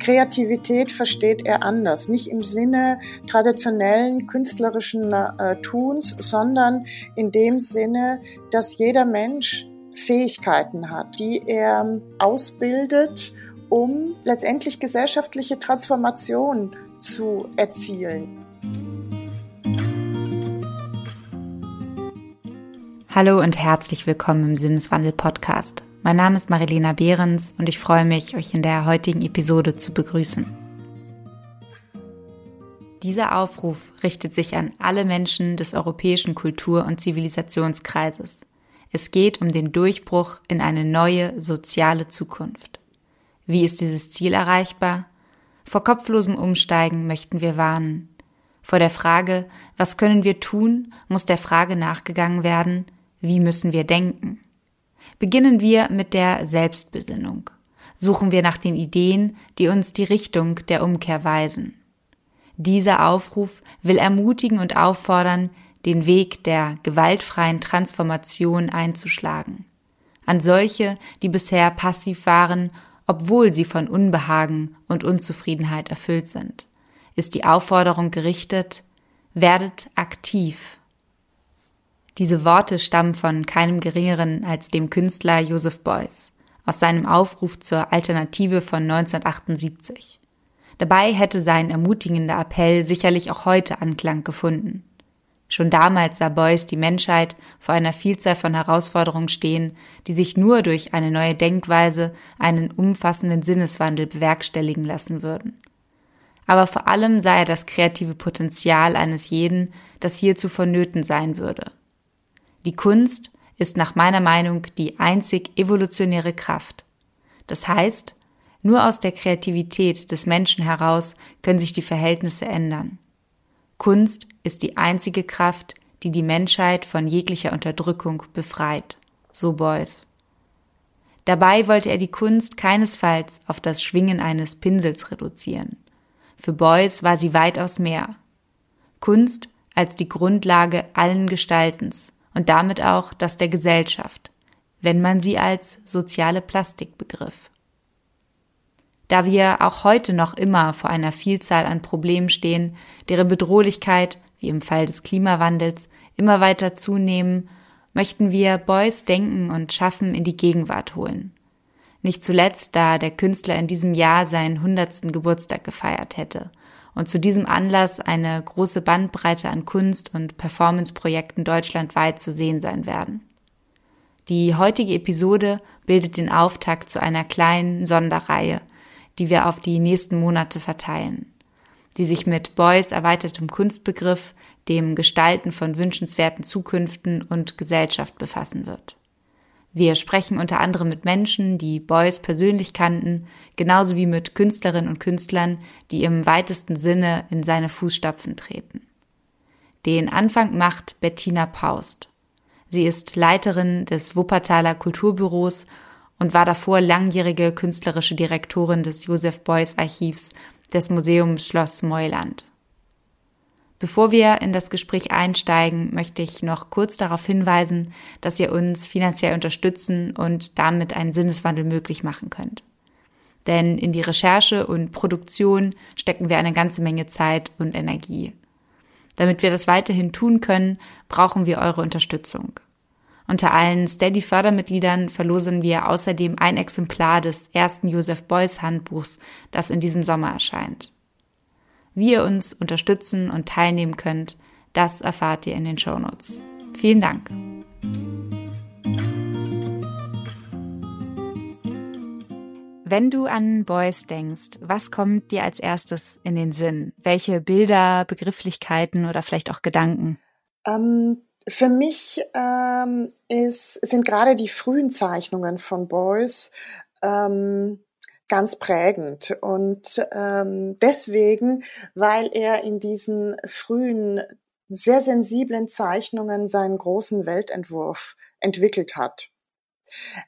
Kreativität versteht er anders, nicht im Sinne traditionellen künstlerischen äh, Tuns, sondern in dem Sinne, dass jeder Mensch Fähigkeiten hat, die er ausbildet, um letztendlich gesellschaftliche Transformation zu erzielen. Hallo und herzlich willkommen im Sinneswandel Podcast. Mein Name ist Marilena Behrens und ich freue mich, euch in der heutigen Episode zu begrüßen. Dieser Aufruf richtet sich an alle Menschen des europäischen Kultur- und Zivilisationskreises. Es geht um den Durchbruch in eine neue soziale Zukunft. Wie ist dieses Ziel erreichbar? Vor kopflosem Umsteigen möchten wir warnen. Vor der Frage, was können wir tun, muss der Frage nachgegangen werden, wie müssen wir denken? Beginnen wir mit der Selbstbesinnung. Suchen wir nach den Ideen, die uns die Richtung der Umkehr weisen. Dieser Aufruf will ermutigen und auffordern, den Weg der gewaltfreien Transformation einzuschlagen. An solche, die bisher passiv waren, obwohl sie von Unbehagen und Unzufriedenheit erfüllt sind, ist die Aufforderung gerichtet, werdet aktiv diese Worte stammen von keinem geringeren als dem Künstler Joseph Beuys aus seinem Aufruf zur Alternative von 1978. Dabei hätte sein ermutigender Appell sicherlich auch heute Anklang gefunden. Schon damals sah Beuys die Menschheit vor einer Vielzahl von Herausforderungen stehen, die sich nur durch eine neue Denkweise, einen umfassenden Sinneswandel bewerkstelligen lassen würden. Aber vor allem sah er das kreative Potenzial eines jeden, das hierzu vonnöten sein würde. Die Kunst ist nach meiner Meinung die einzig evolutionäre Kraft. Das heißt, nur aus der Kreativität des Menschen heraus können sich die Verhältnisse ändern. Kunst ist die einzige Kraft, die die Menschheit von jeglicher Unterdrückung befreit, so Beuys. Dabei wollte er die Kunst keinesfalls auf das Schwingen eines Pinsels reduzieren. Für Beuys war sie weitaus mehr. Kunst als die Grundlage allen Gestaltens, und damit auch das der Gesellschaft, wenn man sie als soziale Plastik begriff. Da wir auch heute noch immer vor einer Vielzahl an Problemen stehen, deren Bedrohlichkeit, wie im Fall des Klimawandels, immer weiter zunehmen, möchten wir Beuys Denken und Schaffen in die Gegenwart holen. Nicht zuletzt, da der Künstler in diesem Jahr seinen hundertsten Geburtstag gefeiert hätte und zu diesem Anlass eine große Bandbreite an Kunst- und Performanceprojekten deutschlandweit zu sehen sein werden. Die heutige Episode bildet den Auftakt zu einer kleinen Sonderreihe, die wir auf die nächsten Monate verteilen, die sich mit Beuys erweitertem Kunstbegriff, dem Gestalten von wünschenswerten Zukünften und Gesellschaft befassen wird. Wir sprechen unter anderem mit Menschen, die Beuys persönlich kannten, genauso wie mit Künstlerinnen und Künstlern, die im weitesten Sinne in seine Fußstapfen treten. Den Anfang macht Bettina Paust. Sie ist Leiterin des Wuppertaler Kulturbüros und war davor langjährige künstlerische Direktorin des Josef Beuys Archivs des Museums Schloss Meuland. Bevor wir in das Gespräch einsteigen, möchte ich noch kurz darauf hinweisen, dass ihr uns finanziell unterstützen und damit einen Sinneswandel möglich machen könnt. Denn in die Recherche und Produktion stecken wir eine ganze Menge Zeit und Energie. Damit wir das weiterhin tun können, brauchen wir eure Unterstützung. Unter allen Steady-Fördermitgliedern verlosen wir außerdem ein Exemplar des ersten Joseph Beuys Handbuchs, das in diesem Sommer erscheint. Wie ihr uns unterstützen und teilnehmen könnt, das erfahrt ihr in den Shownotes. Vielen Dank. Wenn du an Boys denkst, was kommt dir als erstes in den Sinn? Welche Bilder, Begrifflichkeiten oder vielleicht auch Gedanken? Ähm, für mich ähm, ist, sind gerade die frühen Zeichnungen von Boys ähm, ganz prägend. Und ähm, deswegen, weil er in diesen frühen, sehr sensiblen Zeichnungen seinen großen Weltentwurf entwickelt hat.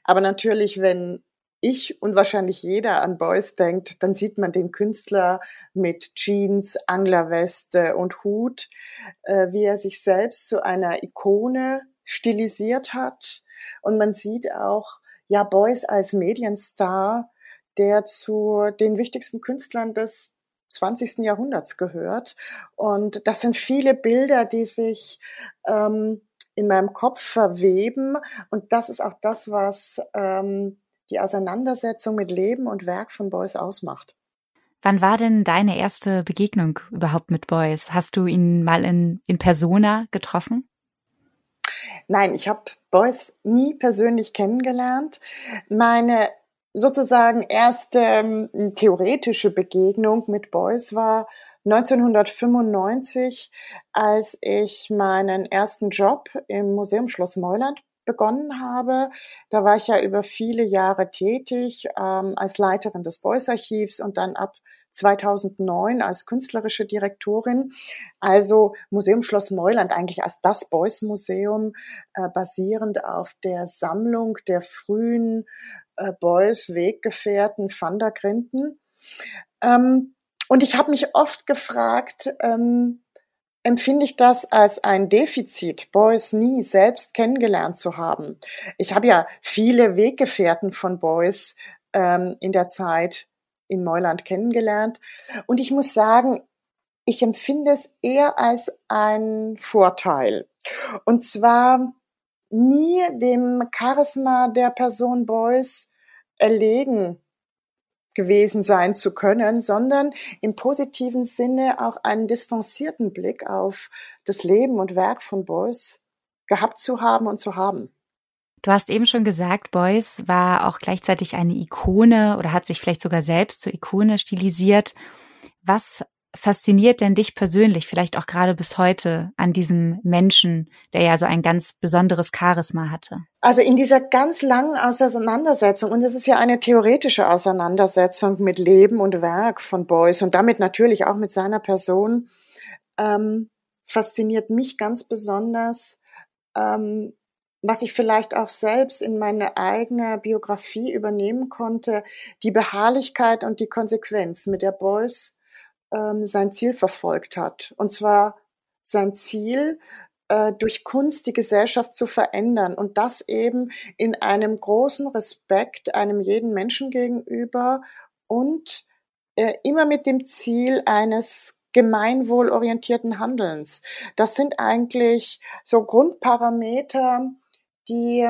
Aber natürlich, wenn ich und wahrscheinlich jeder an Beuys denkt, dann sieht man den Künstler mit Jeans, Anglerweste und Hut, äh, wie er sich selbst zu einer Ikone stilisiert hat. Und man sieht auch, ja, Beuys als Medienstar der zu den wichtigsten Künstlern des 20. Jahrhunderts gehört. Und das sind viele Bilder, die sich ähm, in meinem Kopf verweben. Und das ist auch das, was ähm, die Auseinandersetzung mit Leben und Werk von Beuys ausmacht. Wann war denn deine erste Begegnung überhaupt mit Beuys? Hast du ihn mal in, in Persona getroffen? Nein, ich habe Beuys nie persönlich kennengelernt. Meine sozusagen erste ähm, theoretische Begegnung mit Beuys war 1995, als ich meinen ersten Job im Museum Schloss Meuland begonnen habe. Da war ich ja über viele Jahre tätig ähm, als Leiterin des Beuys Archivs und dann ab 2009 als künstlerische Direktorin. Also Museum Schloss Meuland eigentlich als das Beuys Museum, äh, basierend auf der Sammlung der frühen äh, Beuys Weggefährten Van der Grinden. Ähm, und ich habe mich oft gefragt, ähm, empfinde ich das als ein Defizit, Beuys nie selbst kennengelernt zu haben. Ich habe ja viele Weggefährten von Beuys ähm, in der Zeit in Neuland kennengelernt. Und ich muss sagen, ich empfinde es eher als ein Vorteil. Und zwar nie dem Charisma der Person Beuys erlegen gewesen sein zu können, sondern im positiven Sinne auch einen distanzierten Blick auf das Leben und Werk von Beuys gehabt zu haben und zu haben. Du hast eben schon gesagt, Beuys war auch gleichzeitig eine Ikone oder hat sich vielleicht sogar selbst zur Ikone stilisiert. Was fasziniert denn dich persönlich, vielleicht auch gerade bis heute, an diesem Menschen, der ja so ein ganz besonderes Charisma hatte? Also in dieser ganz langen Auseinandersetzung, und es ist ja eine theoretische Auseinandersetzung mit Leben und Werk von Beuys und damit natürlich auch mit seiner Person, ähm, fasziniert mich ganz besonders, ähm, was ich vielleicht auch selbst in meine eigene Biografie übernehmen konnte, die Beharrlichkeit und die Konsequenz, mit der Beuys ähm, sein Ziel verfolgt hat. Und zwar sein Ziel, äh, durch Kunst die Gesellschaft zu verändern und das eben in einem großen Respekt einem jeden Menschen gegenüber und äh, immer mit dem Ziel eines gemeinwohlorientierten Handelns. Das sind eigentlich so Grundparameter, die,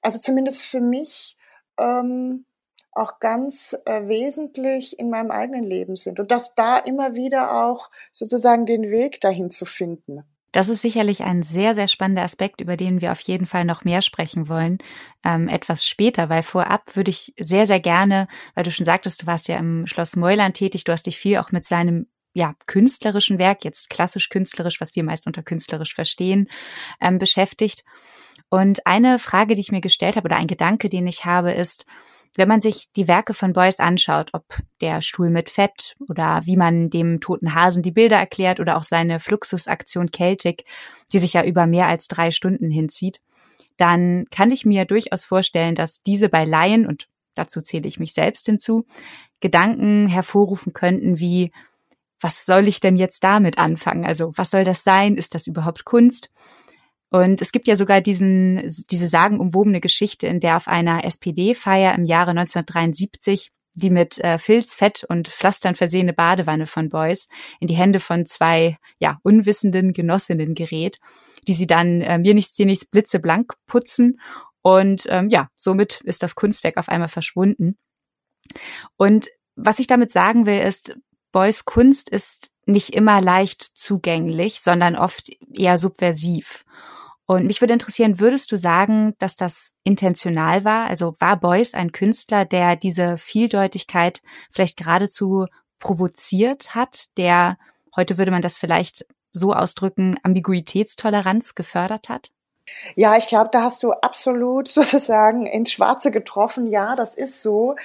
also zumindest für mich, ähm, auch ganz äh, wesentlich in meinem eigenen Leben sind und dass da immer wieder auch sozusagen den Weg dahin zu finden. Das ist sicherlich ein sehr, sehr spannender Aspekt, über den wir auf jeden Fall noch mehr sprechen wollen, ähm, etwas später, weil vorab würde ich sehr, sehr gerne, weil du schon sagtest, du warst ja im Schloss Meuland tätig, du hast dich viel auch mit seinem ja, künstlerischen Werk, jetzt klassisch künstlerisch, was wir meist unter künstlerisch verstehen, ähm, beschäftigt. Und eine Frage, die ich mir gestellt habe oder ein Gedanke, den ich habe, ist, wenn man sich die Werke von Beuys anschaut, ob der Stuhl mit Fett oder wie man dem toten Hasen die Bilder erklärt oder auch seine Fluxusaktion Celtic, die sich ja über mehr als drei Stunden hinzieht, dann kann ich mir durchaus vorstellen, dass diese bei Laien, und dazu zähle ich mich selbst hinzu, Gedanken hervorrufen könnten wie, was soll ich denn jetzt damit anfangen? Also was soll das sein? Ist das überhaupt Kunst? Und es gibt ja sogar diesen, diese sagenumwobene Geschichte, in der auf einer SPD-Feier im Jahre 1973 die mit äh, Filz, Fett und Pflastern versehene Badewanne von Beuys in die Hände von zwei ja unwissenden Genossinnen gerät, die sie dann äh, mir nichts, dir nichts blitzeblank putzen und ähm, ja, somit ist das Kunstwerk auf einmal verschwunden. Und was ich damit sagen will, ist, Beuys Kunst ist nicht immer leicht zugänglich, sondern oft eher subversiv. Und mich würde interessieren, würdest du sagen, dass das intentional war? Also war Beuys ein Künstler, der diese Vieldeutigkeit vielleicht geradezu provoziert hat, der, heute würde man das vielleicht so ausdrücken, Ambiguitätstoleranz gefördert hat? Ja, ich glaube, da hast du absolut sozusagen ins Schwarze getroffen. Ja, das ist so.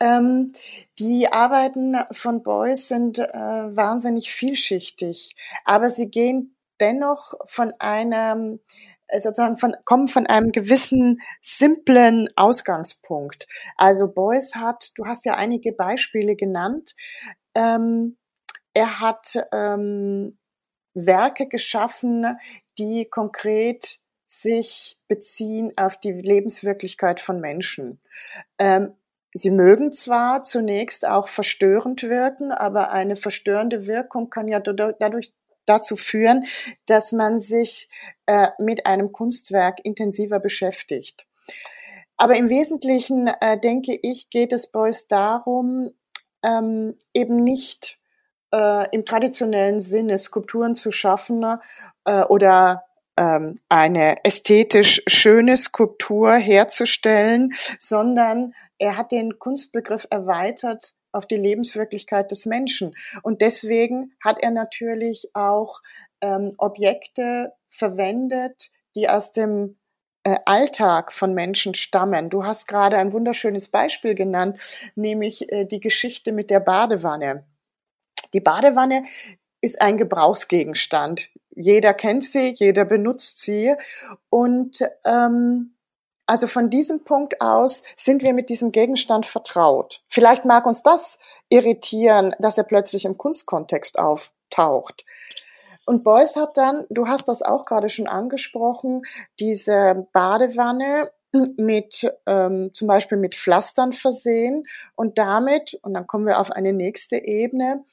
Ähm, die Arbeiten von Beuys sind äh, wahnsinnig vielschichtig, aber sie gehen dennoch von einem äh, sozusagen von, kommen von einem gewissen simplen Ausgangspunkt. Also Beuys hat, du hast ja einige Beispiele genannt, ähm, er hat ähm, Werke geschaffen, die konkret sich beziehen auf die Lebenswirklichkeit von Menschen. Ähm, Sie mögen zwar zunächst auch verstörend wirken, aber eine verstörende Wirkung kann ja dadurch dazu führen, dass man sich äh, mit einem Kunstwerk intensiver beschäftigt. Aber im Wesentlichen, äh, denke ich, geht es Beuys darum, ähm, eben nicht äh, im traditionellen Sinne Skulpturen zu schaffen äh, oder ähm, eine ästhetisch schöne Skulptur herzustellen, sondern er hat den Kunstbegriff erweitert auf die Lebenswirklichkeit des Menschen. Und deswegen hat er natürlich auch ähm, Objekte verwendet, die aus dem äh, Alltag von Menschen stammen. Du hast gerade ein wunderschönes Beispiel genannt, nämlich äh, die Geschichte mit der Badewanne. Die Badewanne ist ein Gebrauchsgegenstand. Jeder kennt sie, jeder benutzt sie. Und ähm, also von diesem Punkt aus sind wir mit diesem Gegenstand vertraut. Vielleicht mag uns das irritieren, dass er plötzlich im Kunstkontext auftaucht. Und Beuys hat dann, du hast das auch gerade schon angesprochen, diese Badewanne mit ähm, zum Beispiel mit Pflastern versehen und damit, und dann kommen wir auf eine nächste Ebene,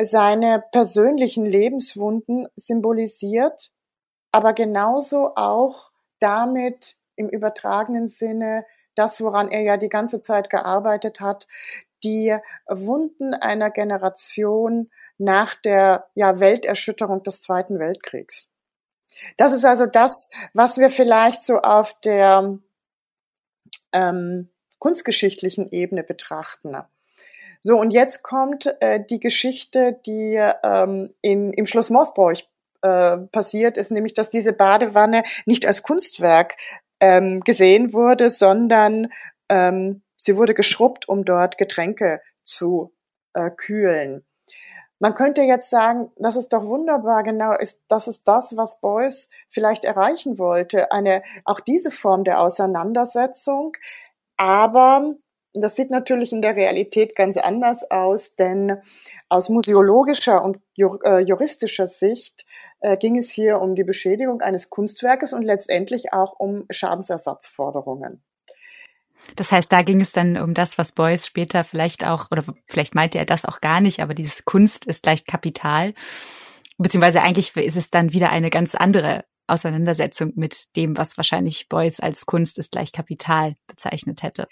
seine persönlichen Lebenswunden symbolisiert, aber genauso auch damit im übertragenen Sinne das, woran er ja die ganze Zeit gearbeitet hat, die Wunden einer Generation nach der ja, Welterschütterung des Zweiten Weltkriegs. Das ist also das, was wir vielleicht so auf der ähm, kunstgeschichtlichen Ebene betrachten. So, und jetzt kommt äh, die Geschichte, die ähm, in, im Schloss Moosbräuch äh, passiert ist, nämlich dass diese Badewanne nicht als Kunstwerk ähm, gesehen wurde, sondern ähm, sie wurde geschrubbt, um dort Getränke zu äh, kühlen. Man könnte jetzt sagen, das ist doch wunderbar, genau, ist, das ist das, was Beuys vielleicht erreichen wollte, eine, auch diese Form der Auseinandersetzung. Aber das sieht natürlich in der Realität ganz anders aus, denn aus museologischer und äh, juristischer Sicht äh, ging es hier um die Beschädigung eines Kunstwerkes und letztendlich auch um Schadensersatzforderungen. Das heißt, da ging es dann um das, was Beuys später vielleicht auch, oder vielleicht meinte er das auch gar nicht, aber dieses Kunst ist gleich Kapital. Beziehungsweise eigentlich ist es dann wieder eine ganz andere Auseinandersetzung mit dem, was wahrscheinlich Beuys als Kunst ist gleich Kapital bezeichnet hätte.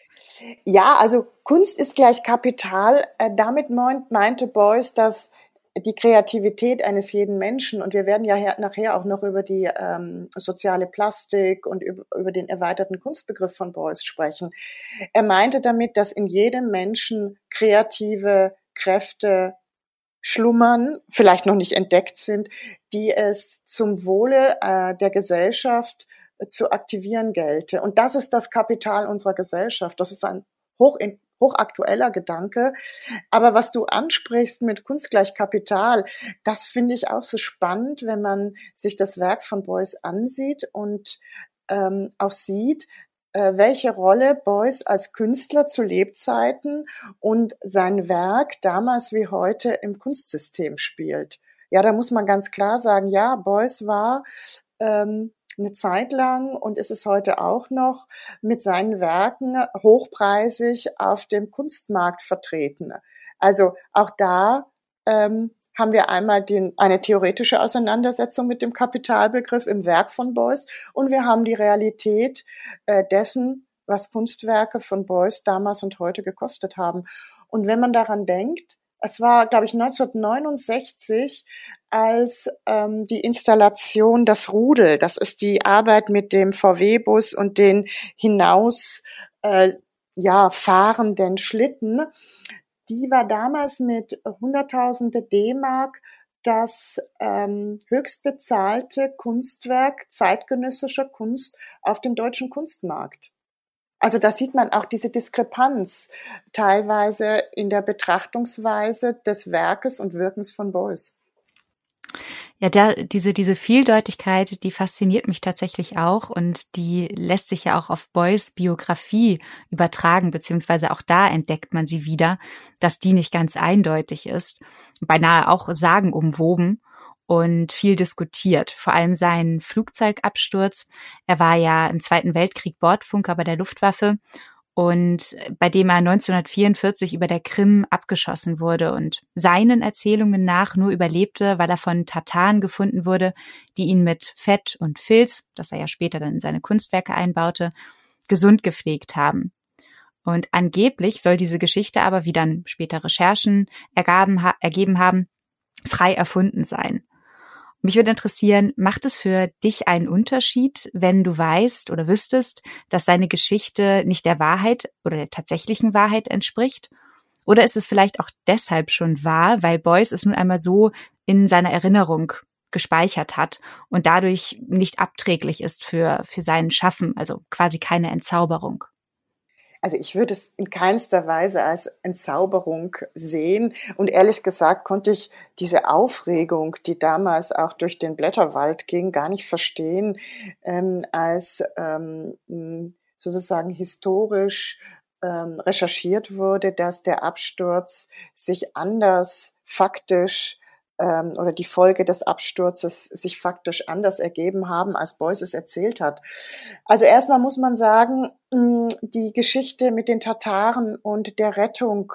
Ja, also Kunst ist gleich Kapital. Äh, damit meinte Beuys, dass die Kreativität eines jeden Menschen, und wir werden ja nachher auch noch über die ähm, soziale Plastik und über, über den erweiterten Kunstbegriff von Beuys sprechen. Er meinte damit, dass in jedem Menschen kreative Kräfte schlummern, vielleicht noch nicht entdeckt sind, die es zum Wohle äh, der Gesellschaft äh, zu aktivieren gelte. Und das ist das Kapital unserer Gesellschaft. Das ist ein hoch, hochaktueller Gedanke. Aber was du ansprichst mit Kunst gleich Kapital, das finde ich auch so spannend, wenn man sich das Werk von Beuys ansieht und ähm, auch sieht, welche Rolle Beuys als Künstler zu Lebzeiten und sein Werk damals wie heute im Kunstsystem spielt. Ja, da muss man ganz klar sagen, ja, Beuys war ähm, eine Zeit lang und ist es heute auch noch mit seinen Werken hochpreisig auf dem Kunstmarkt vertreten. Also auch da ähm, haben wir einmal den, eine theoretische Auseinandersetzung mit dem Kapitalbegriff im Werk von Beuys und wir haben die Realität äh, dessen, was Kunstwerke von Beuys damals und heute gekostet haben. Und wenn man daran denkt, es war, glaube ich, 1969, als ähm, die Installation Das Rudel, das ist die Arbeit mit dem VW-Bus und den hinaus äh, ja, fahrenden Schlitten, die war damals mit hunderttausende D-Mark das ähm, höchst bezahlte Kunstwerk zeitgenössischer Kunst auf dem deutschen Kunstmarkt. Also da sieht man auch diese Diskrepanz teilweise in der Betrachtungsweise des Werkes und Wirkens von Beuys. Ja, da, diese, diese Vieldeutigkeit, die fasziniert mich tatsächlich auch und die lässt sich ja auch auf Beuys Biografie übertragen, beziehungsweise auch da entdeckt man sie wieder, dass die nicht ganz eindeutig ist, beinahe auch sagenumwoben und viel diskutiert. Vor allem sein Flugzeugabsturz. Er war ja im Zweiten Weltkrieg Bordfunker bei der Luftwaffe und bei dem er 1944 über der Krim abgeschossen wurde und seinen Erzählungen nach nur überlebte, weil er von Tataren gefunden wurde, die ihn mit Fett und Filz, das er ja später dann in seine Kunstwerke einbaute, gesund gepflegt haben. Und angeblich soll diese Geschichte aber, wie dann später Recherchen ergaben, ergeben haben, frei erfunden sein. Mich würde interessieren, macht es für dich einen Unterschied, wenn du weißt oder wüsstest, dass seine Geschichte nicht der Wahrheit oder der tatsächlichen Wahrheit entspricht? Oder ist es vielleicht auch deshalb schon wahr, weil Beuys es nun einmal so in seiner Erinnerung gespeichert hat und dadurch nicht abträglich ist für, für sein Schaffen, also quasi keine Entzauberung? Also ich würde es in keinster Weise als Entzauberung sehen. Und ehrlich gesagt konnte ich diese Aufregung, die damals auch durch den Blätterwald ging, gar nicht verstehen, ähm, als ähm, sozusagen historisch ähm, recherchiert wurde, dass der Absturz sich anders faktisch ähm, oder die Folge des Absturzes sich faktisch anders ergeben haben, als Beuys es erzählt hat. Also erstmal muss man sagen, die Geschichte mit den Tataren und der Rettung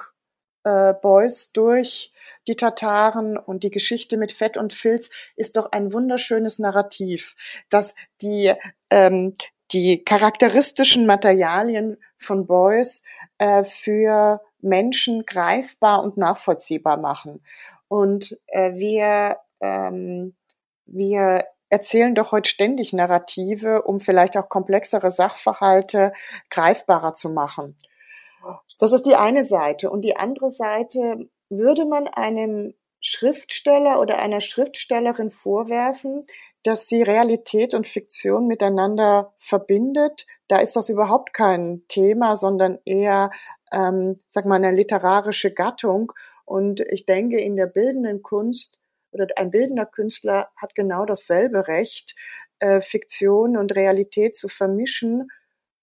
äh, Beuys durch die Tataren und die Geschichte mit Fett und Filz ist doch ein wunderschönes Narrativ, dass die ähm, die charakteristischen Materialien von Beuys äh, für Menschen greifbar und nachvollziehbar machen. Und äh, wir, ähm, wir erzählen doch heute ständig Narrative, um vielleicht auch komplexere Sachverhalte greifbarer zu machen. Das ist die eine Seite. Und die andere Seite, würde man einem Schriftsteller oder einer Schriftstellerin vorwerfen, dass sie Realität und Fiktion miteinander verbindet, da ist das überhaupt kein Thema, sondern eher, ähm, sag mal, eine literarische Gattung. Und ich denke, in der bildenden Kunst oder ein bildender Künstler hat genau dasselbe Recht, äh, Fiktion und Realität zu vermischen.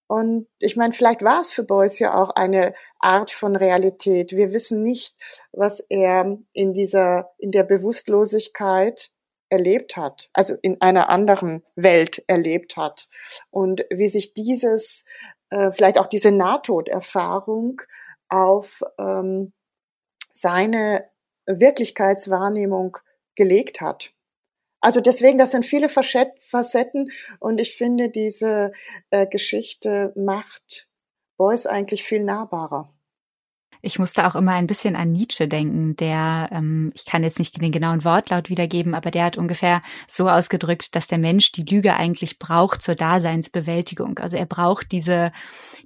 Und ich meine, vielleicht war es für Beuys ja auch eine Art von Realität. Wir wissen nicht, was er in dieser, in der Bewusstlosigkeit erlebt hat, also in einer anderen Welt erlebt hat. Und wie sich dieses, äh, vielleicht auch diese Nahtoderfahrung auf ähm, seine Wirklichkeitswahrnehmung gelegt hat. Also deswegen, das sind viele Facetten und ich finde, diese äh, Geschichte macht Beuys eigentlich viel nahbarer. Ich musste auch immer ein bisschen an Nietzsche denken, der, ähm, ich kann jetzt nicht den genauen Wortlaut wiedergeben, aber der hat ungefähr so ausgedrückt, dass der Mensch die Lüge eigentlich braucht zur Daseinsbewältigung. Also er braucht diese,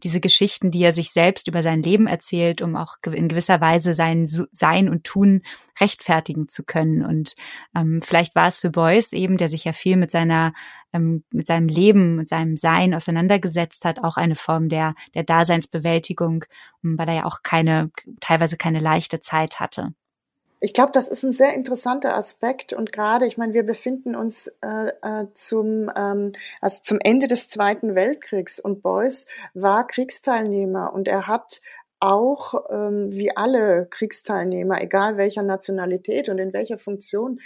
diese Geschichten, die er sich selbst über sein Leben erzählt, um auch in gewisser Weise sein Sein und Tun rechtfertigen zu können. Und ähm, vielleicht war es für Beuys eben, der sich ja viel mit seiner ähm, mit seinem Leben, mit seinem Sein auseinandergesetzt hat, auch eine Form der, der Daseinsbewältigung, ähm, weil er ja auch keine, teilweise keine leichte Zeit hatte. Ich glaube, das ist ein sehr interessanter Aspekt und gerade, ich meine, wir befinden uns äh, äh, zum ähm, also zum Ende des Zweiten Weltkriegs und Beuys war Kriegsteilnehmer und er hat auch ähm, wie alle Kriegsteilnehmer, egal welcher Nationalität und in welcher Funktion,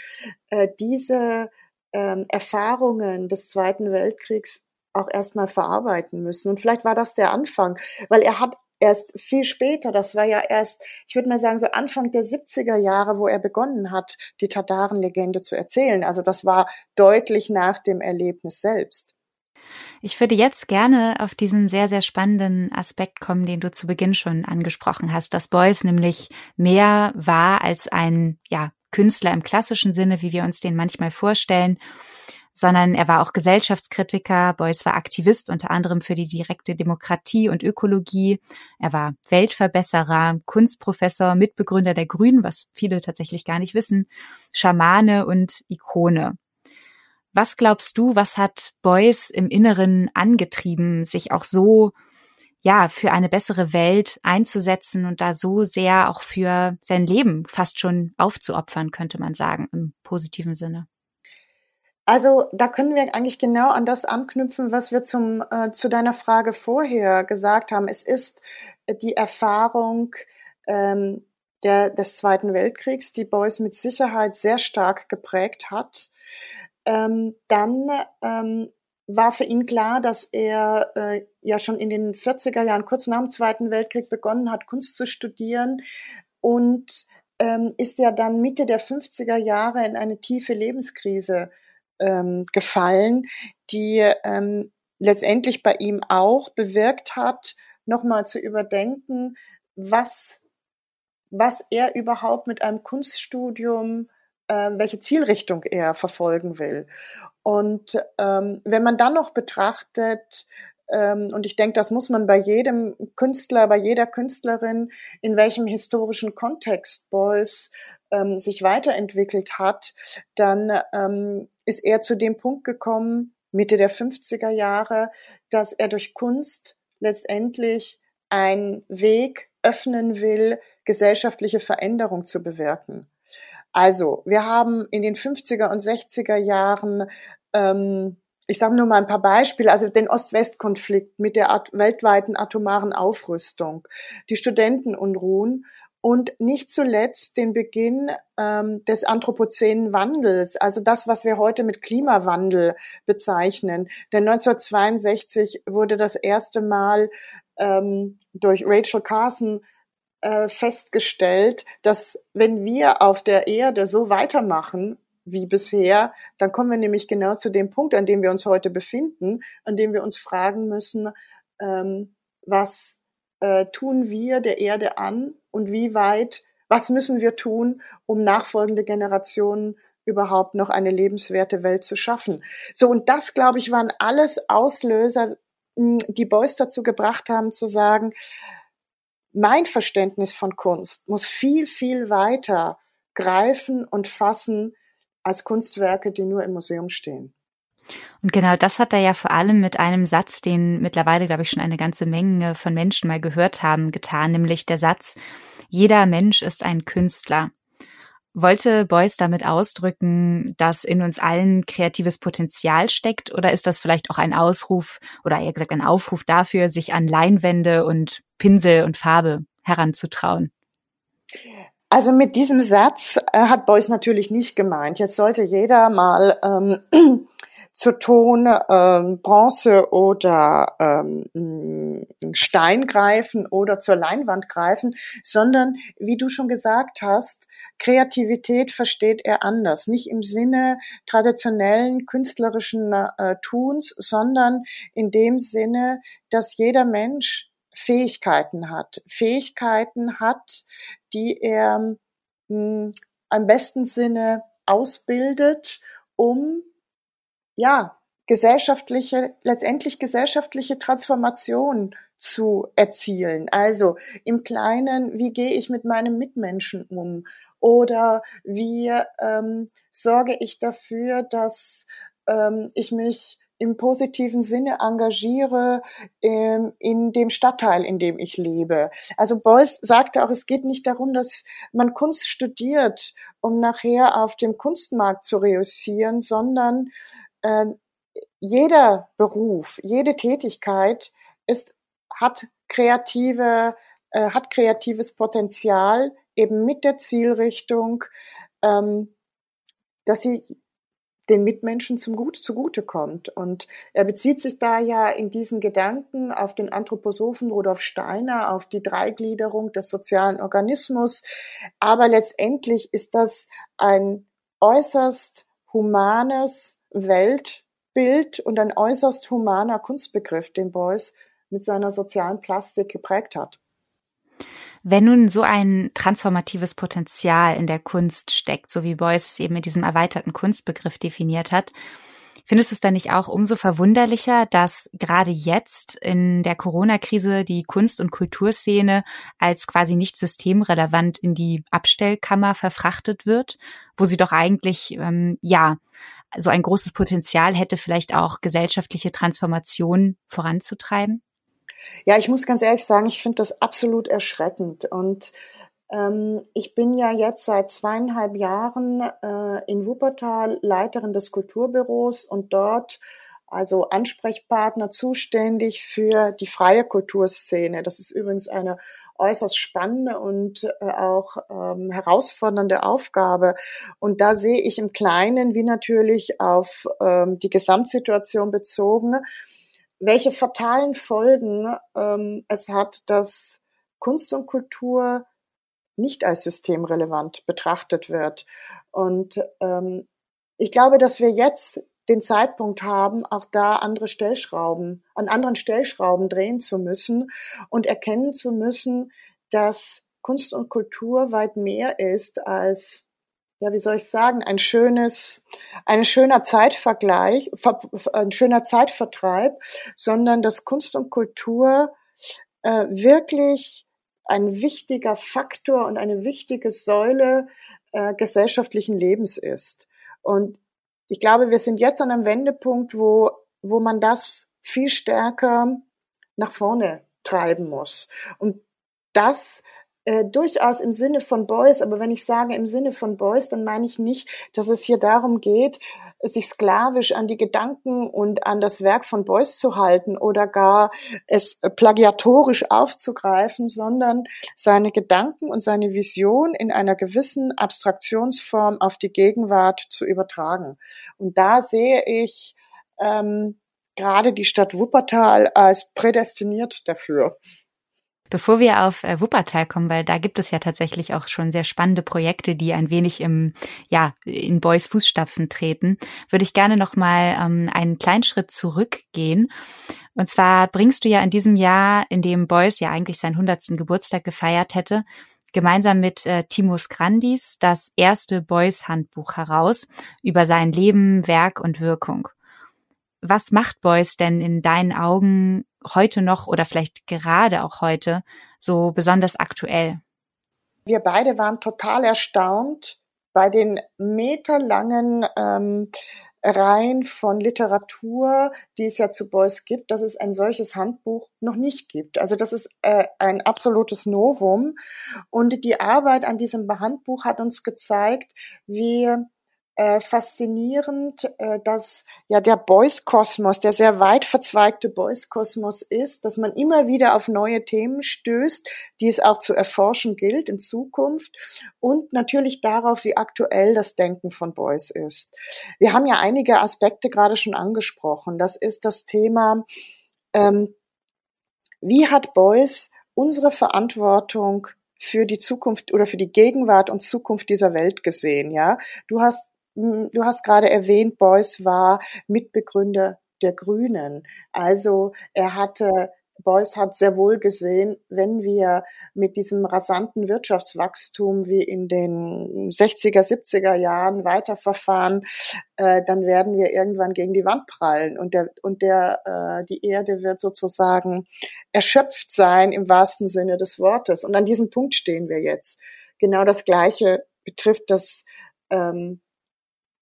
äh, diese ähm, Erfahrungen des Zweiten Weltkriegs auch erstmal verarbeiten müssen. Und vielleicht war das der Anfang, weil er hat erst viel später, das war ja erst, ich würde mal sagen, so Anfang der 70er Jahre, wo er begonnen hat, die Tataren-Legende zu erzählen. Also das war deutlich nach dem Erlebnis selbst. Ich würde jetzt gerne auf diesen sehr, sehr spannenden Aspekt kommen, den du zu Beginn schon angesprochen hast, dass Beuys nämlich mehr war als ein, ja, Künstler im klassischen Sinne, wie wir uns den manchmal vorstellen, sondern er war auch Gesellschaftskritiker. Beuys war Aktivist unter anderem für die direkte Demokratie und Ökologie. Er war Weltverbesserer, Kunstprofessor, Mitbegründer der Grünen, was viele tatsächlich gar nicht wissen, Schamane und Ikone. Was glaubst du, was hat Beuys im Inneren angetrieben, sich auch so ja, für eine bessere Welt einzusetzen und da so sehr auch für sein Leben fast schon aufzuopfern, könnte man sagen, im positiven Sinne. Also da können wir eigentlich genau an das anknüpfen, was wir zum, äh, zu deiner Frage vorher gesagt haben. Es ist die Erfahrung ähm, der, des Zweiten Weltkriegs, die Beuys mit Sicherheit sehr stark geprägt hat. Ähm, dann ähm, war für ihn klar, dass er äh, ja schon in den 40er Jahren, kurz nach dem Zweiten Weltkrieg, begonnen hat, Kunst zu studieren und ähm, ist ja dann Mitte der 50er Jahre in eine tiefe Lebenskrise ähm, gefallen, die ähm, letztendlich bei ihm auch bewirkt hat, nochmal zu überdenken, was, was er überhaupt mit einem Kunststudium äh, welche Zielrichtung er verfolgen will. Und ähm, wenn man dann noch betrachtet, ähm, und ich denke, das muss man bei jedem Künstler, bei jeder Künstlerin, in welchem historischen Kontext Beuys ähm, sich weiterentwickelt hat, dann ähm, ist er zu dem Punkt gekommen, Mitte der 50er Jahre, dass er durch Kunst letztendlich einen Weg öffnen will, gesellschaftliche Veränderung zu bewirken. Also, wir haben in den 50er und 60er Jahren, ähm, ich sage nur mal ein paar Beispiele, also den Ost-West-Konflikt mit der weltweiten atomaren Aufrüstung, die Studentenunruhen und nicht zuletzt den Beginn ähm, des anthropozänen Wandels, also das, was wir heute mit Klimawandel bezeichnen. Denn 1962 wurde das erste Mal ähm, durch Rachel Carson äh, festgestellt, dass wenn wir auf der Erde so weitermachen wie bisher, dann kommen wir nämlich genau zu dem Punkt, an dem wir uns heute befinden, an dem wir uns fragen müssen, ähm, was äh, tun wir der Erde an und wie weit, was müssen wir tun, um nachfolgende Generationen überhaupt noch eine lebenswerte Welt zu schaffen. So, und das, glaube ich, waren alles Auslöser, die Beuys dazu gebracht haben zu sagen, mein Verständnis von Kunst muss viel, viel weiter greifen und fassen als Kunstwerke, die nur im Museum stehen. Und genau das hat er ja vor allem mit einem Satz, den mittlerweile, glaube ich, schon eine ganze Menge von Menschen mal gehört haben, getan, nämlich der Satz, jeder Mensch ist ein Künstler. Wollte Beuys damit ausdrücken, dass in uns allen kreatives Potenzial steckt oder ist das vielleicht auch ein Ausruf oder eher gesagt ein Aufruf dafür, sich an Leinwände und Pinsel und Farbe heranzutrauen? Also mit diesem Satz äh, hat Beuys natürlich nicht gemeint. Jetzt sollte jeder mal ähm, zu Ton, ähm, Bronze oder ähm, Stein greifen oder zur Leinwand greifen, sondern wie du schon gesagt hast, Kreativität versteht er anders. Nicht im Sinne traditionellen künstlerischen äh, Tuns, sondern in dem Sinne, dass jeder Mensch Fähigkeiten hat. Fähigkeiten hat, die er mh, hm, am besten Sinne ausbildet, um ja, gesellschaftliche, letztendlich gesellschaftliche Transformation zu erzielen. Also im Kleinen, wie gehe ich mit meinem Mitmenschen um? Oder wie ähm, sorge ich dafür, dass ähm, ich mich im positiven Sinne engagiere ähm, in dem Stadtteil, in dem ich lebe. Also Beuys sagte auch, es geht nicht darum, dass man Kunst studiert, um nachher auf dem Kunstmarkt zu reüssieren, sondern äh, jeder Beruf, jede Tätigkeit ist, hat kreative, äh, hat kreatives Potenzial eben mit der Zielrichtung, ähm, dass sie den Mitmenschen zum Gut, zugute kommt. Und er bezieht sich da ja in diesen Gedanken auf den Anthroposophen Rudolf Steiner, auf die Dreigliederung des sozialen Organismus. Aber letztendlich ist das ein äußerst humanes, Weltbild und ein äußerst humaner Kunstbegriff, den Beuys mit seiner sozialen Plastik geprägt hat. Wenn nun so ein transformatives Potenzial in der Kunst steckt, so wie Beuys es eben mit diesem erweiterten Kunstbegriff definiert hat, Findest du es dann nicht auch umso verwunderlicher, dass gerade jetzt in der Corona-Krise die Kunst- und Kulturszene als quasi nicht systemrelevant in die Abstellkammer verfrachtet wird, wo sie doch eigentlich, ähm, ja, so ein großes Potenzial hätte, vielleicht auch gesellschaftliche Transformation voranzutreiben? Ja, ich muss ganz ehrlich sagen, ich finde das absolut erschreckend. Und ähm, ich bin ja jetzt seit zweieinhalb Jahren äh, in Wuppertal Leiterin des Kulturbüros und dort also Ansprechpartner zuständig für die freie Kulturszene. Das ist übrigens eine äußerst spannende und äh, auch ähm, herausfordernde Aufgabe. Und da sehe ich im Kleinen wie natürlich auf ähm, die Gesamtsituation bezogen, welche fatalen Folgen ähm, es hat, dass Kunst und Kultur nicht als systemrelevant betrachtet wird. Und ähm, ich glaube, dass wir jetzt den Zeitpunkt haben, auch da andere Stellschrauben, an anderen Stellschrauben drehen zu müssen und erkennen zu müssen, dass Kunst und Kultur weit mehr ist als ja, wie soll ich sagen, ein schönes, ein schöner Zeitvergleich, ein schöner Zeitvertreib, sondern dass Kunst und Kultur äh, wirklich ein wichtiger Faktor und eine wichtige Säule äh, gesellschaftlichen Lebens ist. Und ich glaube, wir sind jetzt an einem Wendepunkt, wo, wo man das viel stärker nach vorne treiben muss. Und das äh, durchaus im Sinne von Beuys, aber wenn ich sage im Sinne von Beuys, dann meine ich nicht, dass es hier darum geht, sich sklavisch an die Gedanken und an das Werk von Beuys zu halten oder gar es plagiatorisch aufzugreifen, sondern seine Gedanken und seine Vision in einer gewissen Abstraktionsform auf die Gegenwart zu übertragen. Und da sehe ich ähm, gerade die Stadt Wuppertal als prädestiniert dafür. Bevor wir auf äh, Wuppertal kommen, weil da gibt es ja tatsächlich auch schon sehr spannende Projekte, die ein wenig im, ja, in Boys Fußstapfen treten, würde ich gerne noch mal ähm, einen kleinen Schritt zurückgehen. Und zwar bringst du ja in diesem Jahr, in dem Boys ja eigentlich seinen 100. Geburtstag gefeiert hätte, gemeinsam mit äh, Timus Grandis das erste Boys Handbuch heraus über sein Leben, Werk und Wirkung. Was macht Boys denn in deinen Augen heute noch oder vielleicht gerade auch heute so besonders aktuell? Wir beide waren total erstaunt bei den meterlangen ähm, Reihen von Literatur, die es ja zu Beuys gibt, dass es ein solches Handbuch noch nicht gibt. Also das ist äh, ein absolutes Novum. Und die Arbeit an diesem Handbuch hat uns gezeigt, wie äh, faszinierend, äh, dass ja der Boys-Kosmos, der sehr weit verzweigte Boys-Kosmos ist, dass man immer wieder auf neue Themen stößt, die es auch zu erforschen gilt in Zukunft und natürlich darauf, wie aktuell das Denken von Boys ist. Wir haben ja einige Aspekte gerade schon angesprochen. Das ist das Thema, ähm, wie hat Boys unsere Verantwortung für die Zukunft oder für die Gegenwart und Zukunft dieser Welt gesehen, ja. Du hast du hast gerade erwähnt, Beuys war Mitbegründer der Grünen. Also er hatte Beuys hat sehr wohl gesehen, wenn wir mit diesem rasanten Wirtschaftswachstum wie in den 60er, 70er Jahren weiterverfahren, äh, dann werden wir irgendwann gegen die Wand prallen und der und der äh, die Erde wird sozusagen erschöpft sein im wahrsten Sinne des Wortes. Und an diesem Punkt stehen wir jetzt. Genau das Gleiche betrifft das ähm,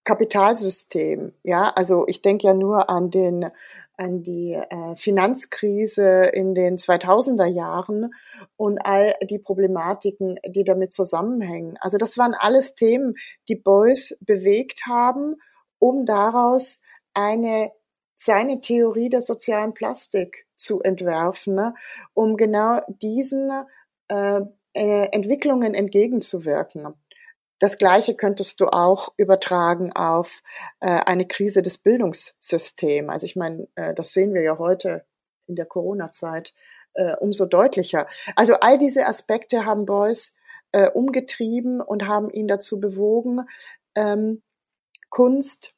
Kapitalsystem. Ja, also ich denke ja nur an den an die äh, Finanzkrise in den 2000er Jahren und all die Problematiken, die damit zusammenhängen. Also das waren alles Themen, die Beuys bewegt haben, um daraus eine seine Theorie der sozialen Plastik zu entwerfen, ne, um genau diesen äh, äh Entwicklungen entgegenzuwirken. Das Gleiche könntest du auch übertragen auf äh, eine Krise des Bildungssystems. Also ich meine, äh, das sehen wir ja heute in der Corona-Zeit äh, umso deutlicher. Also all diese Aspekte haben Beuys äh, umgetrieben und haben ihn dazu bewogen, ähm, Kunst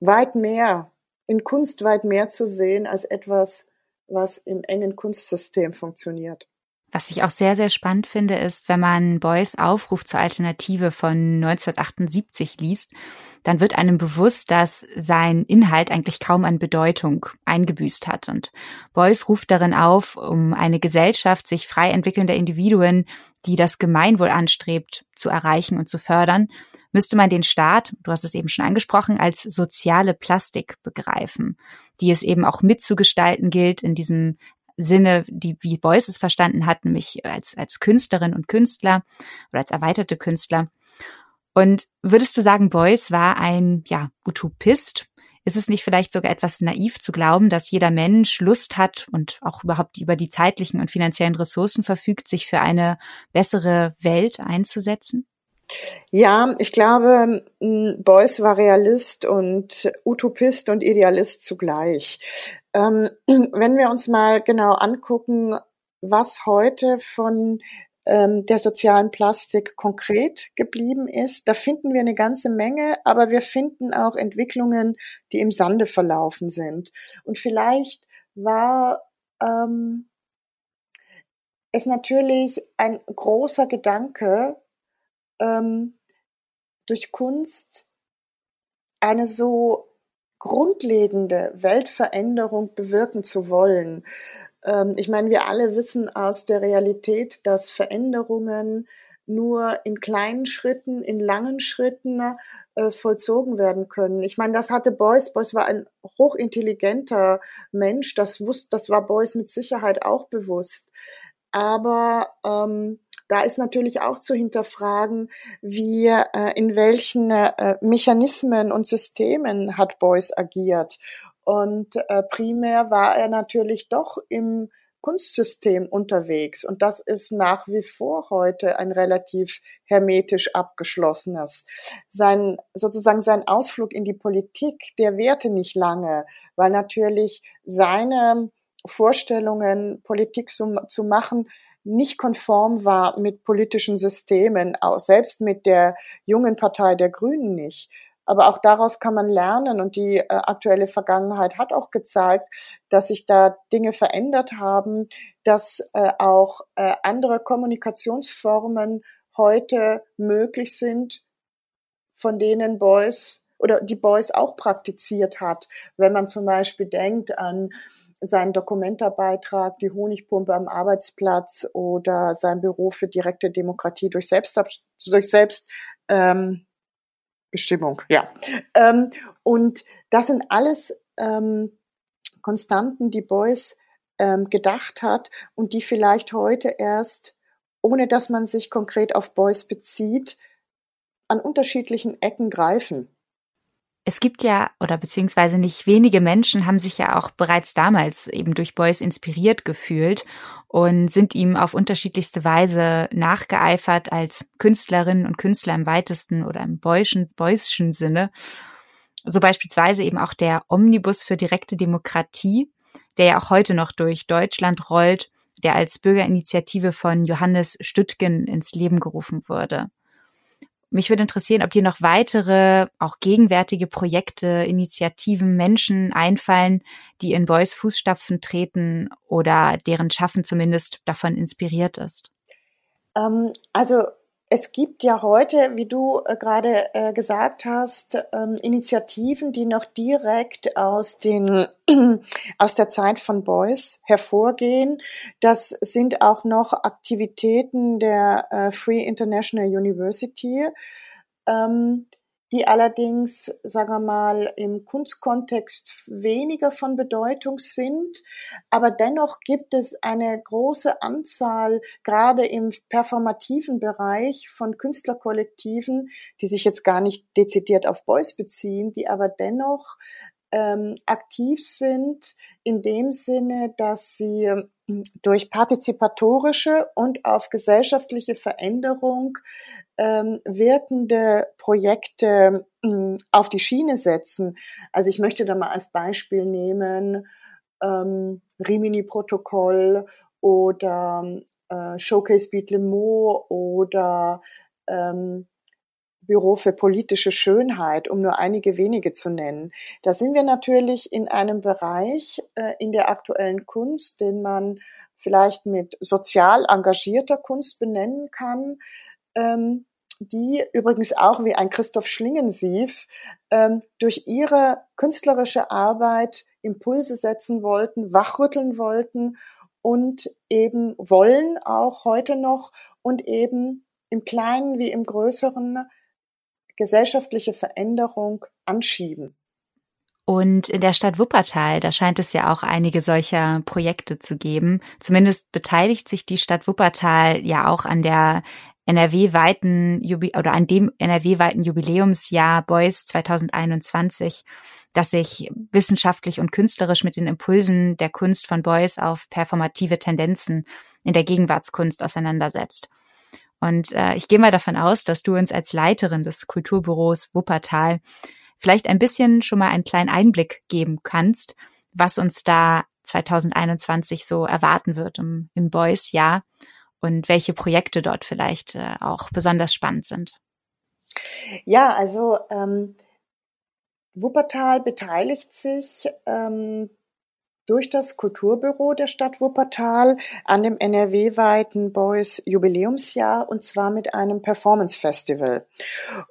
weit mehr, in Kunst weit mehr zu sehen als etwas, was im engen Kunstsystem funktioniert. Was ich auch sehr, sehr spannend finde, ist, wenn man Beuys Aufruf zur Alternative von 1978 liest, dann wird einem bewusst, dass sein Inhalt eigentlich kaum an Bedeutung eingebüßt hat. Und Beuys ruft darin auf, um eine Gesellschaft sich frei entwickelnder Individuen, die das Gemeinwohl anstrebt, zu erreichen und zu fördern, müsste man den Staat, du hast es eben schon angesprochen, als soziale Plastik begreifen, die es eben auch mitzugestalten gilt in diesem Sinne, die wie Beuys es verstanden hat, nämlich als, als Künstlerin und Künstler oder als erweiterte Künstler. Und würdest du sagen, Beuys war ein ja, Utopist Ist es nicht vielleicht sogar etwas naiv zu glauben, dass jeder Mensch Lust hat und auch überhaupt über die zeitlichen und finanziellen Ressourcen verfügt, sich für eine bessere Welt einzusetzen? Ja, ich glaube, Beuys war Realist und Utopist und Idealist zugleich. Ähm, wenn wir uns mal genau angucken, was heute von ähm, der sozialen Plastik konkret geblieben ist. Da finden wir eine ganze Menge, aber wir finden auch Entwicklungen, die im Sande verlaufen sind. Und vielleicht war ähm, es natürlich ein großer Gedanke, ähm, durch Kunst eine so grundlegende Weltveränderung bewirken zu wollen. Ähm, ich meine, wir alle wissen aus der Realität, dass Veränderungen nur in kleinen Schritten, in langen Schritten äh, vollzogen werden können. Ich meine, das hatte Beuys. Beuys war ein hochintelligenter Mensch. Das wusste, das war Beuys mit Sicherheit auch bewusst. Aber ähm, da ist natürlich auch zu hinterfragen, wie äh, in welchen äh, Mechanismen und Systemen hat Beuys agiert und äh, primär war er natürlich doch im Kunstsystem unterwegs. Und das ist nach wie vor heute ein relativ hermetisch abgeschlossenes. Sein, sozusagen sein Ausflug in die Politik, der währte nicht lange, weil natürlich seine Vorstellungen, Politik zu, zu machen, nicht konform war mit politischen Systemen, auch selbst mit der jungen Partei der Grünen nicht. Aber auch daraus kann man lernen und die äh, aktuelle Vergangenheit hat auch gezeigt, dass sich da Dinge verändert haben, dass äh, auch äh, andere Kommunikationsformen heute möglich sind, von denen Beuys oder die Beuys auch praktiziert hat. Wenn man zum Beispiel denkt an seinen Dokumentarbeitrag Die Honigpumpe am Arbeitsplatz oder sein Büro für direkte Demokratie durch Selbst, durch Selbst ähm, Bestimmung, ja. Ähm, und das sind alles ähm, Konstanten, die Beuys ähm, gedacht hat und die vielleicht heute erst, ohne dass man sich konkret auf Beuys bezieht, an unterschiedlichen Ecken greifen es gibt ja, oder beziehungsweise nicht wenige Menschen haben sich ja auch bereits damals eben durch Beuys inspiriert gefühlt und sind ihm auf unterschiedlichste Weise nachgeeifert als Künstlerinnen und Künstler im weitesten oder im Beuschen, Beuysschen Sinne. So beispielsweise eben auch der Omnibus für direkte Demokratie, der ja auch heute noch durch Deutschland rollt, der als Bürgerinitiative von Johannes Stüttgen ins Leben gerufen wurde. Mich würde interessieren, ob dir noch weitere, auch gegenwärtige Projekte, Initiativen, Menschen einfallen, die in Boys Fußstapfen treten oder deren Schaffen zumindest davon inspiriert ist. Ähm, also es gibt ja heute, wie du äh, gerade äh, gesagt hast, ähm, Initiativen, die noch direkt aus den aus der Zeit von Beuys hervorgehen. Das sind auch noch Aktivitäten der äh, Free International University. Ähm, die allerdings, sagen wir mal, im Kunstkontext weniger von Bedeutung sind. Aber dennoch gibt es eine große Anzahl, gerade im performativen Bereich von Künstlerkollektiven, die sich jetzt gar nicht dezidiert auf Beuys beziehen, die aber dennoch ähm, aktiv sind in dem Sinne, dass sie ähm, durch partizipatorische und auf gesellschaftliche Veränderung ähm, wirkende Projekte ähm, auf die Schiene setzen. Also ich möchte da mal als Beispiel nehmen ähm, Rimini-Protokoll oder äh, Showcase Beat Le Mans oder ähm, Büro für politische Schönheit, um nur einige wenige zu nennen. Da sind wir natürlich in einem Bereich äh, in der aktuellen Kunst, den man vielleicht mit sozial engagierter Kunst benennen kann, ähm, die übrigens auch wie ein Christoph Schlingensief ähm, durch ihre künstlerische Arbeit Impulse setzen wollten, wachrütteln wollten und eben wollen auch heute noch und eben im Kleinen wie im Größeren gesellschaftliche Veränderung anschieben. Und in der Stadt Wuppertal, da scheint es ja auch einige solcher Projekte zu geben. Zumindest beteiligt sich die Stadt Wuppertal ja auch an der NRW-weiten oder an dem NRW-weiten Jubiläumsjahr Boys 2021. das sich wissenschaftlich und künstlerisch mit den Impulsen der Kunst von Beuys auf performative Tendenzen in der Gegenwartskunst auseinandersetzt. Und äh, ich gehe mal davon aus, dass du uns als Leiterin des Kulturbüros Wuppertal vielleicht ein bisschen schon mal einen kleinen Einblick geben kannst, was uns da 2021 so erwarten wird im, im Boys-Jahr und welche Projekte dort vielleicht äh, auch besonders spannend sind. Ja, also ähm, Wuppertal beteiligt sich ähm, durch das Kulturbüro der Stadt Wuppertal an dem NRW-weiten Boys Jubiläumsjahr und zwar mit einem Performance Festival.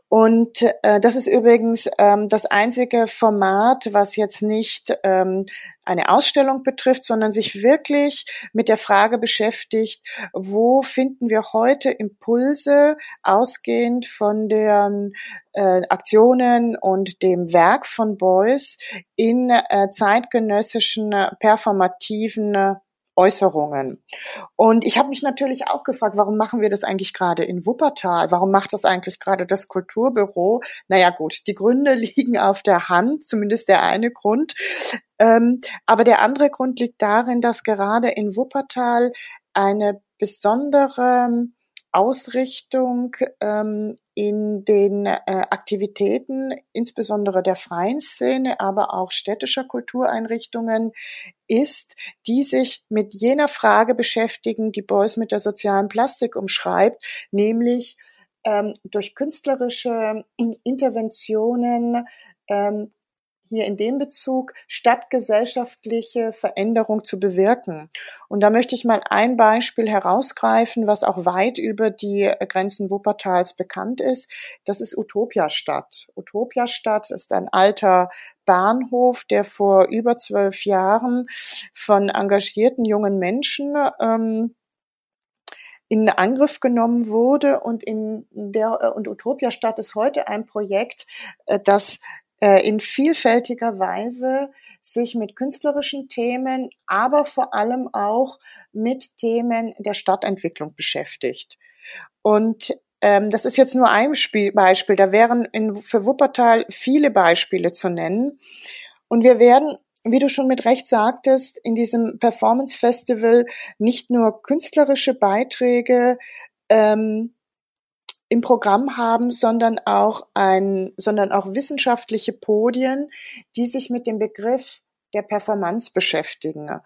Und äh, das ist übrigens ähm, das einzige Format, was jetzt nicht ähm, eine Ausstellung betrifft, sondern sich wirklich mit der Frage beschäftigt, wo finden wir heute Impulse ausgehend von den äh, Aktionen und dem Werk von Beuys in äh, zeitgenössischen performativen Äußerungen. Und ich habe mich natürlich auch gefragt, warum machen wir das eigentlich gerade in Wuppertal? Warum macht das eigentlich gerade das Kulturbüro? Naja gut, die Gründe liegen auf der Hand, zumindest der eine Grund. Ähm, aber der andere Grund liegt darin, dass gerade in Wuppertal eine besondere Ausrichtung ähm, in den äh, Aktivitäten, insbesondere der freien Szene, aber auch städtischer Kultureinrichtungen ist, die sich mit jener Frage beschäftigen, die Beuys mit der sozialen Plastik umschreibt, nämlich ähm, durch künstlerische Interventionen ähm, hier in dem Bezug stadtgesellschaftliche Veränderung zu bewirken. Und da möchte ich mal ein Beispiel herausgreifen, was auch weit über die Grenzen Wuppertals bekannt ist. Das ist Utopiastadt. Utopiastadt ist ein alter Bahnhof, der vor über zwölf Jahren von engagierten jungen Menschen ähm, in Angriff genommen wurde und in der und Utopia Stadt ist heute ein Projekt, äh, das in vielfältiger Weise sich mit künstlerischen Themen, aber vor allem auch mit Themen der Stadtentwicklung beschäftigt. Und ähm, das ist jetzt nur ein Spiel Beispiel. Da wären in, für Wuppertal viele Beispiele zu nennen. Und wir werden wie du schon mit Recht sagtest, in diesem Performance Festival nicht nur künstlerische Beiträge ähm, im Programm haben, sondern auch ein, sondern auch wissenschaftliche Podien, die sich mit dem Begriff der Performance beschäftigen.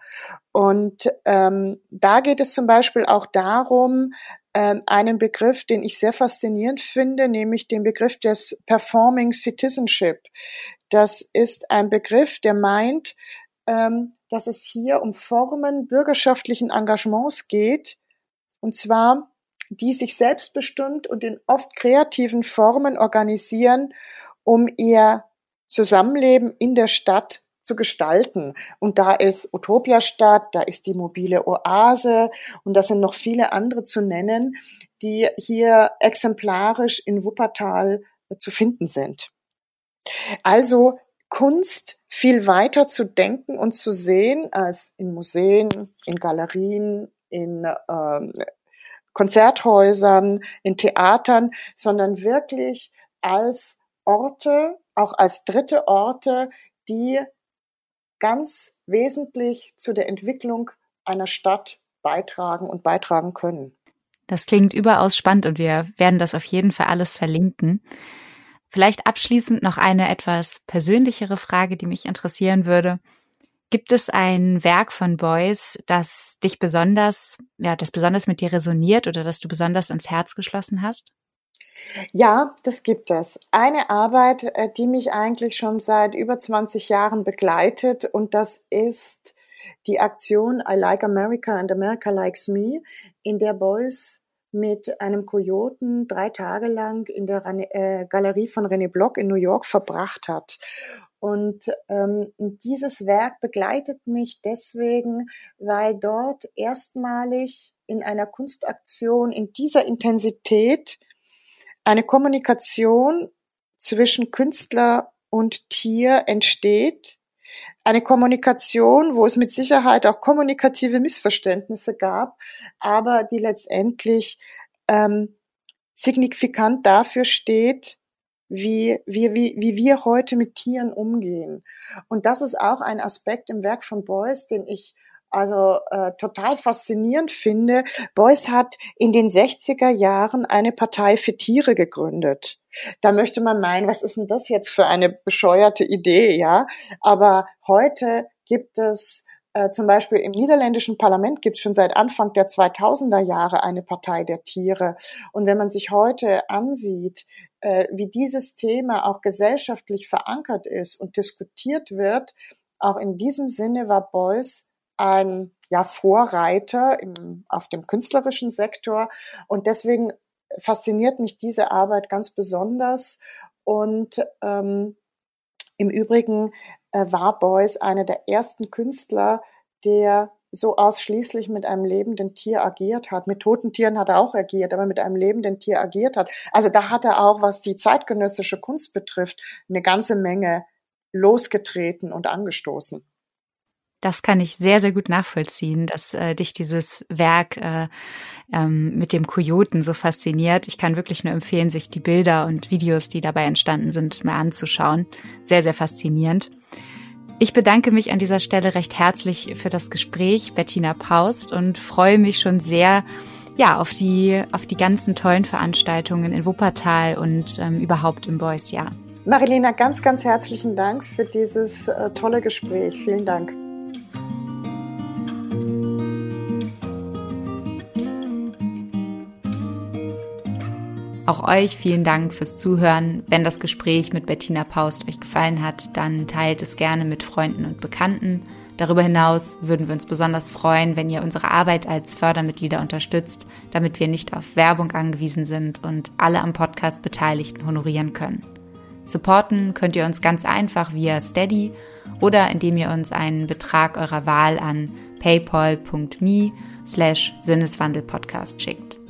Und ähm, da geht es zum Beispiel auch darum, ähm, einen Begriff, den ich sehr faszinierend finde, nämlich den Begriff des Performing Citizenship. Das ist ein Begriff, der meint, ähm, dass es hier um Formen bürgerschaftlichen Engagements geht, und zwar die sich selbstbestimmt und in oft kreativen Formen organisieren, um ihr Zusammenleben in der Stadt zu gestalten. Und da ist Utopia Stadt, da ist die mobile Oase und da sind noch viele andere zu nennen, die hier exemplarisch in Wuppertal zu finden sind. Also Kunst viel weiter zu denken und zu sehen als in Museen, in Galerien, in ähm, Konzerthäusern, in Theatern, sondern wirklich als Orte, auch als dritte Orte, die ganz wesentlich zu der Entwicklung einer Stadt beitragen und beitragen können. Das klingt überaus spannend und wir werden das auf jeden Fall alles verlinken. Vielleicht abschließend noch eine etwas persönlichere Frage, die mich interessieren würde. Gibt es ein Werk von Beuys, das dich besonders, ja, das besonders mit dir resoniert oder das du besonders ans Herz geschlossen hast? Ja, das gibt es. Eine Arbeit, äh, die mich eigentlich schon seit über 20 Jahren begleitet und das ist die Aktion I Like America and America Likes Me, in der Beuys mit einem Kojoten drei Tage lang in der äh, Galerie von René Block in New York verbracht hat. Und ähm, dieses Werk begleitet mich deswegen, weil dort erstmalig in einer Kunstaktion in dieser Intensität eine Kommunikation zwischen Künstler und Tier entsteht. Eine Kommunikation, wo es mit Sicherheit auch kommunikative Missverständnisse gab, aber die letztendlich ähm, signifikant dafür steht, wie, wie, wie, wie wir heute mit Tieren umgehen. Und das ist auch ein Aspekt im Werk von Beuys, den ich also äh, total faszinierend finde. Beuys hat in den 60er Jahren eine Partei für Tiere gegründet. Da möchte man meinen, was ist denn das jetzt für eine bescheuerte Idee, ja? Aber heute gibt es äh, zum Beispiel im niederländischen Parlament gibt es schon seit Anfang der 2000er Jahre eine Partei der Tiere. Und wenn man sich heute ansieht, äh, wie dieses Thema auch gesellschaftlich verankert ist und diskutiert wird, auch in diesem Sinne war Beuys ein ja, Vorreiter im, auf dem künstlerischen Sektor. Und deswegen fasziniert mich diese Arbeit ganz besonders. Und ähm, im Übrigen äh, war Beuys einer der ersten Künstler, der so ausschließlich mit einem lebenden Tier agiert hat. Mit toten Tieren hat er auch agiert, aber mit einem lebenden Tier agiert hat. Also da hat er auch, was die zeitgenössische Kunst betrifft, eine ganze Menge losgetreten und angestoßen. Das kann ich sehr, sehr gut nachvollziehen, dass äh, dich dieses Werk äh, ähm, mit dem Kojoten so fasziniert. Ich kann wirklich nur empfehlen, sich die Bilder und Videos, die dabei entstanden sind, mal anzuschauen. Sehr, sehr faszinierend. Ich bedanke mich an dieser Stelle recht herzlich für das Gespräch, Bettina Paust, und freue mich schon sehr, ja, auf die, auf die ganzen tollen Veranstaltungen in Wuppertal und ähm, überhaupt im Boys Jahr. Marilena, ganz, ganz herzlichen Dank für dieses äh, tolle Gespräch. Vielen Dank. Auch euch vielen Dank fürs Zuhören. Wenn das Gespräch mit Bettina Paust euch gefallen hat, dann teilt es gerne mit Freunden und Bekannten. Darüber hinaus würden wir uns besonders freuen, wenn ihr unsere Arbeit als Fördermitglieder unterstützt, damit wir nicht auf Werbung angewiesen sind und alle am Podcast Beteiligten honorieren können. Supporten könnt ihr uns ganz einfach via Steady oder indem ihr uns einen Betrag eurer Wahl an paypal.me slash Sinneswandelpodcast schickt.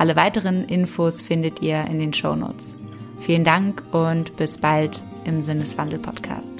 Alle weiteren Infos findet ihr in den Show Notes. Vielen Dank und bis bald im Sinneswandel Podcast.